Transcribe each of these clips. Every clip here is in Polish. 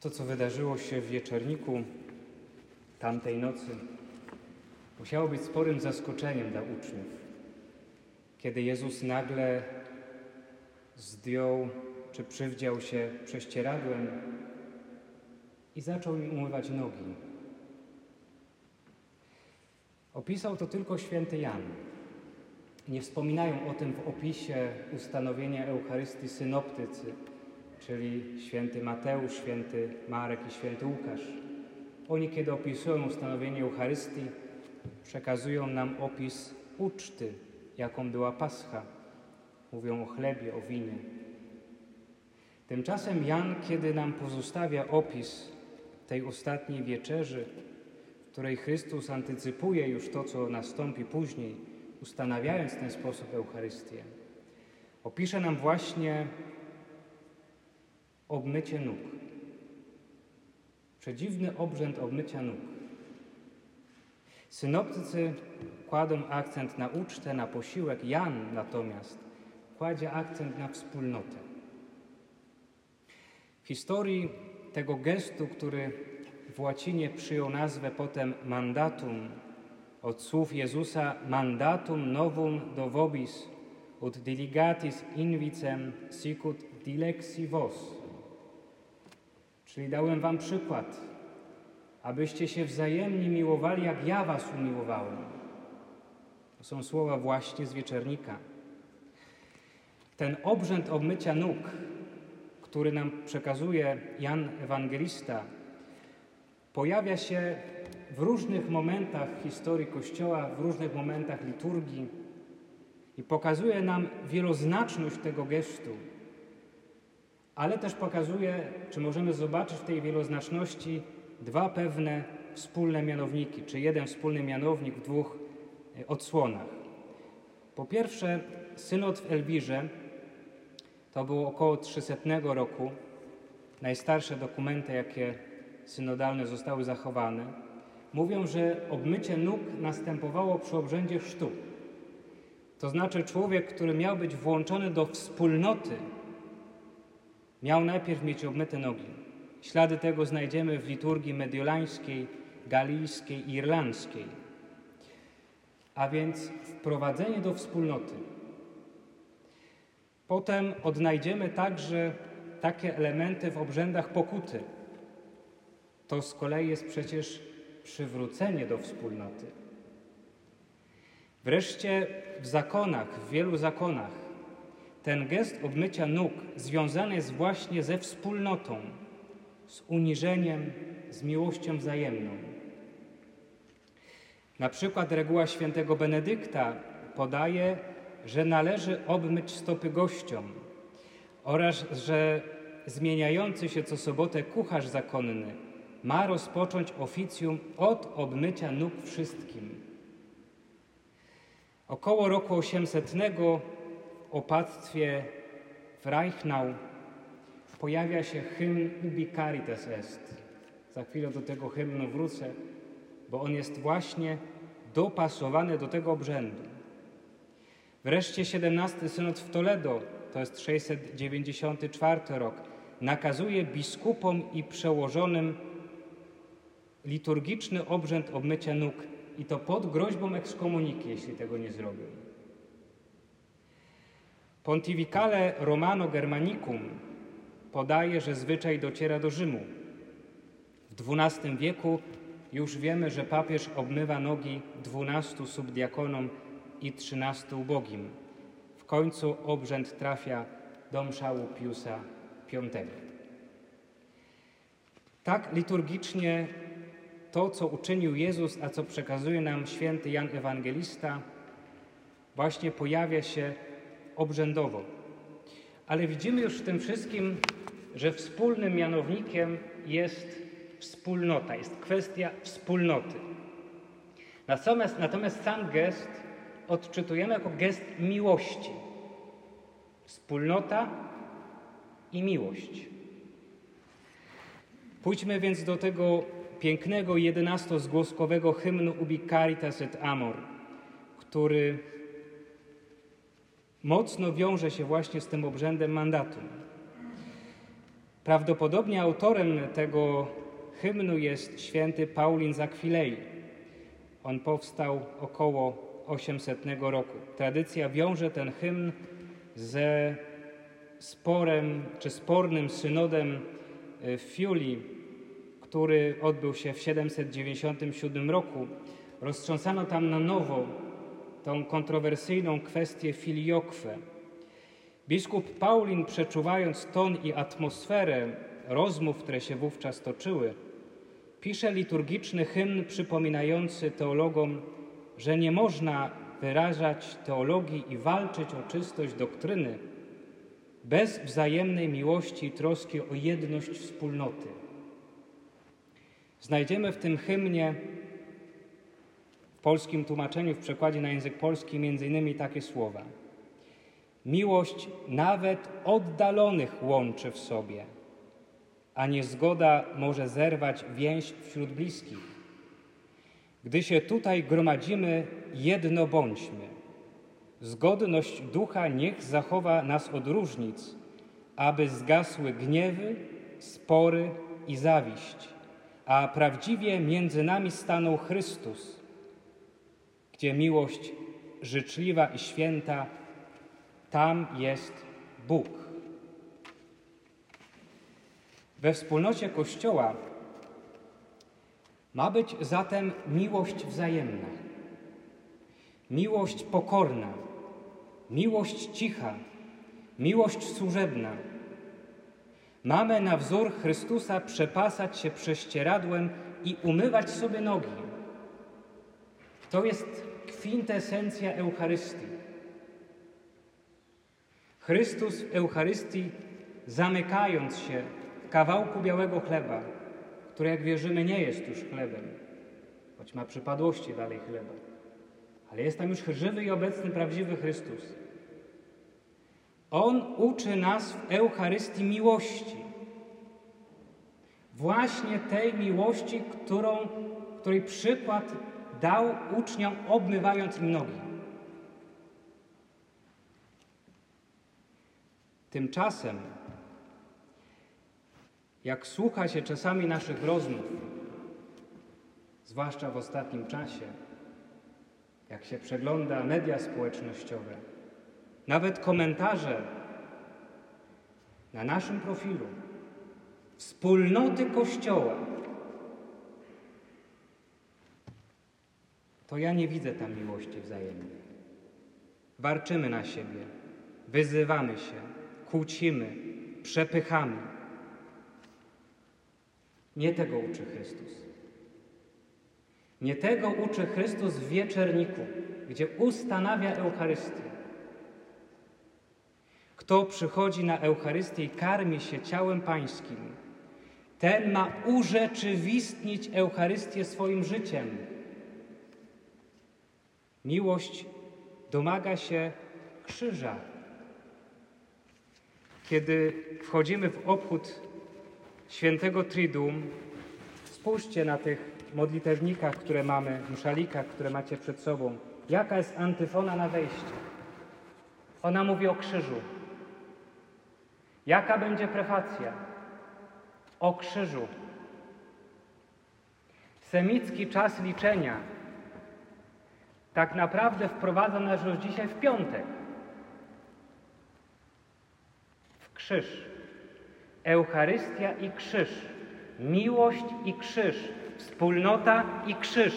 To, co wydarzyło się w wieczorniku tamtej nocy, musiało być sporym zaskoczeniem dla uczniów. Kiedy Jezus nagle zdjął czy przywdział się prześcieradłem i zaczął im umywać nogi. Opisał to tylko święty Jan. Nie wspominają o tym w opisie ustanowienia Eucharystii synoptycy, czyli święty Mateusz, święty Marek i święty Łukasz. Oni, kiedy opisują ustanowienie Eucharystii, przekazują nam opis uczty, jaką była Pascha. Mówią o chlebie, o winie. Tymczasem Jan, kiedy nam pozostawia opis tej ostatniej wieczerzy, w której Chrystus antycypuje już to, co nastąpi później, ustanawiając w ten sposób Eucharystię, opisze nam właśnie obmycie nóg. Przedziwny obrzęd obmycia nóg. Synoptycy kładą akcent na ucztę, na posiłek. Jan natomiast kładzie akcent na wspólnotę. W historii tego gestu, który w łacinie przyjął nazwę potem mandatum, od słów Jezusa mandatum novum do vobis, ut diligatis invicem sicut dilexi vos. Czyli dałem wam przykład, abyście się wzajemnie miłowali, jak ja was umiłowałem. To są słowa właśnie z wieczernika. Ten obrzęd obmycia nóg, który nam przekazuje Jan Ewangelista, pojawia się w różnych momentach historii Kościoła, w różnych momentach liturgii i pokazuje nam wieloznaczność tego gestu, ale też pokazuje, czy możemy zobaczyć w tej wieloznaczności dwa pewne wspólne mianowniki, czy jeden wspólny mianownik w dwóch e, odsłonach. Po pierwsze, synod w Elbirze to było około 300 roku. Najstarsze dokumenty, jakie synodalne zostały zachowane, mówią, że obmycie nóg następowało przy obrzędzie chrztu. To znaczy człowiek, który miał być włączony do wspólnoty, miał najpierw mieć obmyte nogi. Ślady tego znajdziemy w liturgii mediolańskiej, galijskiej i irlandzkiej. A więc wprowadzenie do wspólnoty. Potem odnajdziemy także takie elementy w obrzędach pokuty. To z kolei jest przecież przywrócenie do wspólnoty. Wreszcie w zakonach, w wielu zakonach, ten gest obmycia nóg związany jest właśnie ze wspólnotą, z uniżeniem, z miłością wzajemną. Na przykład reguła świętego Benedykta podaje, że należy obmyć stopy gościom oraz, że zmieniający się co sobotę kucharz zakonny ma rozpocząć oficjum od obmycia nóg wszystkim. Około roku 800 w opactwie w Reichnau pojawia się hymn Ubi Caritas Est. Za chwilę do tego hymnu wrócę, bo on jest właśnie dopasowany do tego obrzędu. Wreszcie 17 synod w Toledo, to jest 694 rok, nakazuje biskupom i przełożonym liturgiczny obrzęd obmycia nóg i to pod groźbą ekskomuniki, jeśli tego nie zrobią. Pontificale Romano Germanicum podaje, że zwyczaj dociera do Rzymu. W XII wieku już wiemy, że papież obmywa nogi dwunastu subdiakonom i trzynastu ubogim. W końcu obrzęd trafia do mszału Piusa V. Tak liturgicznie to, co uczynił Jezus, a co przekazuje nam święty Jan Ewangelista, właśnie pojawia się obrzędowo. Ale widzimy już w tym wszystkim, że wspólnym mianownikiem jest wspólnota, jest kwestia wspólnoty. Natomiast, natomiast sam gest odczytujemy jako gest miłości. Wspólnota i miłość. Pójdźmy więc do tego pięknego jedenastozgłoskowego hymnu Ubi Caritas et Amor, który mocno wiąże się właśnie z tym obrzędem mandatu. Prawdopodobnie autorem tego hymnu jest święty Paulin z Akwilei. On powstał około 800 roku. Tradycja wiąże ten hymn ze sporem czy spornym synodem w Fiuli, który odbył się w 797 roku. Roztrząsano tam na nowo tą kontrowersyjną kwestię filiokwę. Biskup Paulin, przeczuwając ton i atmosferę rozmów, które się wówczas toczyły, pisze liturgiczny hymn przypominający teologom, że nie można wyrażać teologii i walczyć o czystość doktryny bez wzajemnej miłości i troski o jedność wspólnoty. Znajdziemy w tym hymnie polskim tłumaczeniu, w przekładzie na język polski, innymi takie słowa. Miłość nawet oddalonych łączy w sobie, a niezgoda może zerwać więź wśród bliskich. Gdy się tutaj gromadzimy, jedno bądźmy. Zgodność ducha niech zachowa nas od różnic, aby zgasły gniewy, spory i zawiść, a prawdziwie między nami stanął Chrystus, gdzie miłość życzliwa i święta, tam jest Bóg. We wspólnocie Kościoła ma być zatem miłość wzajemna, miłość pokorna, miłość cicha, miłość służebna. Mamy na wzór Chrystusa przepasać się prześcieradłem i umywać sobie nogi. To jest kwintesencja Eucharystii. Chrystus w Eucharystii, zamykając się w kawałku białego chleba, który, jak wierzymy, nie jest już chlebem, choć ma przypadłości dalej chleba, ale jest tam już żywy i obecny, prawdziwy Chrystus. On uczy nas w Eucharystii miłości. Właśnie tej miłości, którą, której przykład dał uczniom, obmywając im nogi. Tymczasem, jak słucha się czasami naszych rozmów, zwłaszcza w ostatnim czasie, jak się przegląda media społecznościowe, nawet komentarze na naszym profilu, wspólnoty Kościoła, to ja nie widzę tam miłości wzajemnej. Warczymy na siebie, wyzywamy się, kłócimy, przepychamy. Nie tego uczy Chrystus. Nie tego uczy Chrystus w wieczerniku, gdzie ustanawia Eucharystię. Kto przychodzi na Eucharystię i karmi się ciałem Pańskim, ten ma urzeczywistnić Eucharystię swoim życiem. Miłość domaga się krzyża. Kiedy wchodzimy w obchód świętego Triduum, spójrzcie na tych modlitewnikach, które mamy, mszalikach, które macie przed sobą. Jaka jest antyfona na wejście? Ona mówi o krzyżu. Jaka będzie prefacja? O krzyżu. Semicki czas liczenia tak naprawdę wprowadza nas już dzisiaj w piątek. W krzyż. Eucharystia i krzyż. Miłość i krzyż. Wspólnota i krzyż.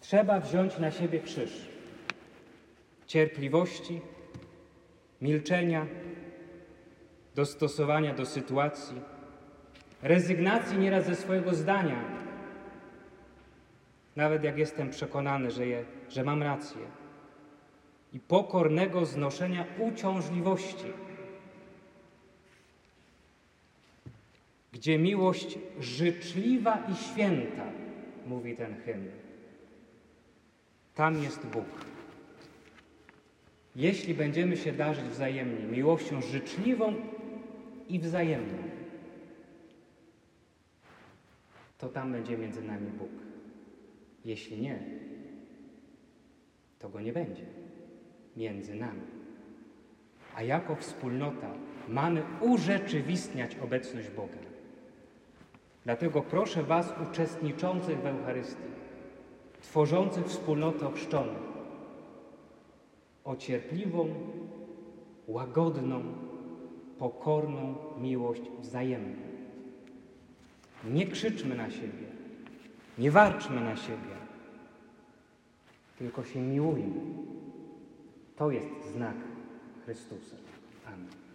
Trzeba wziąć na siebie krzyż cierpliwości, milczenia, dostosowania do sytuacji, rezygnacji nieraz ze swojego zdania, nawet jak jestem przekonany, że, je, że mam rację, i pokornego znoszenia uciążliwości, gdzie miłość życzliwa i święta, mówi ten hymn. Tam jest Bóg. Jeśli będziemy się darzyć wzajemnie miłością życzliwą i wzajemną, to tam będzie między nami Bóg. Jeśli nie, to go nie będzie między nami. a jako wspólnota mamy urzeczywistniać obecność Boga. Dlatego proszę Was, uczestniczących w Eucharystii, tworzących wspólnotę ochrzczonych, o cierpliwą, łagodną, pokorną miłość wzajemną. Nie krzyczmy na siebie, nie warczmy na siebie, tylko się miłujmy. To jest znak Chrystusa. Amen.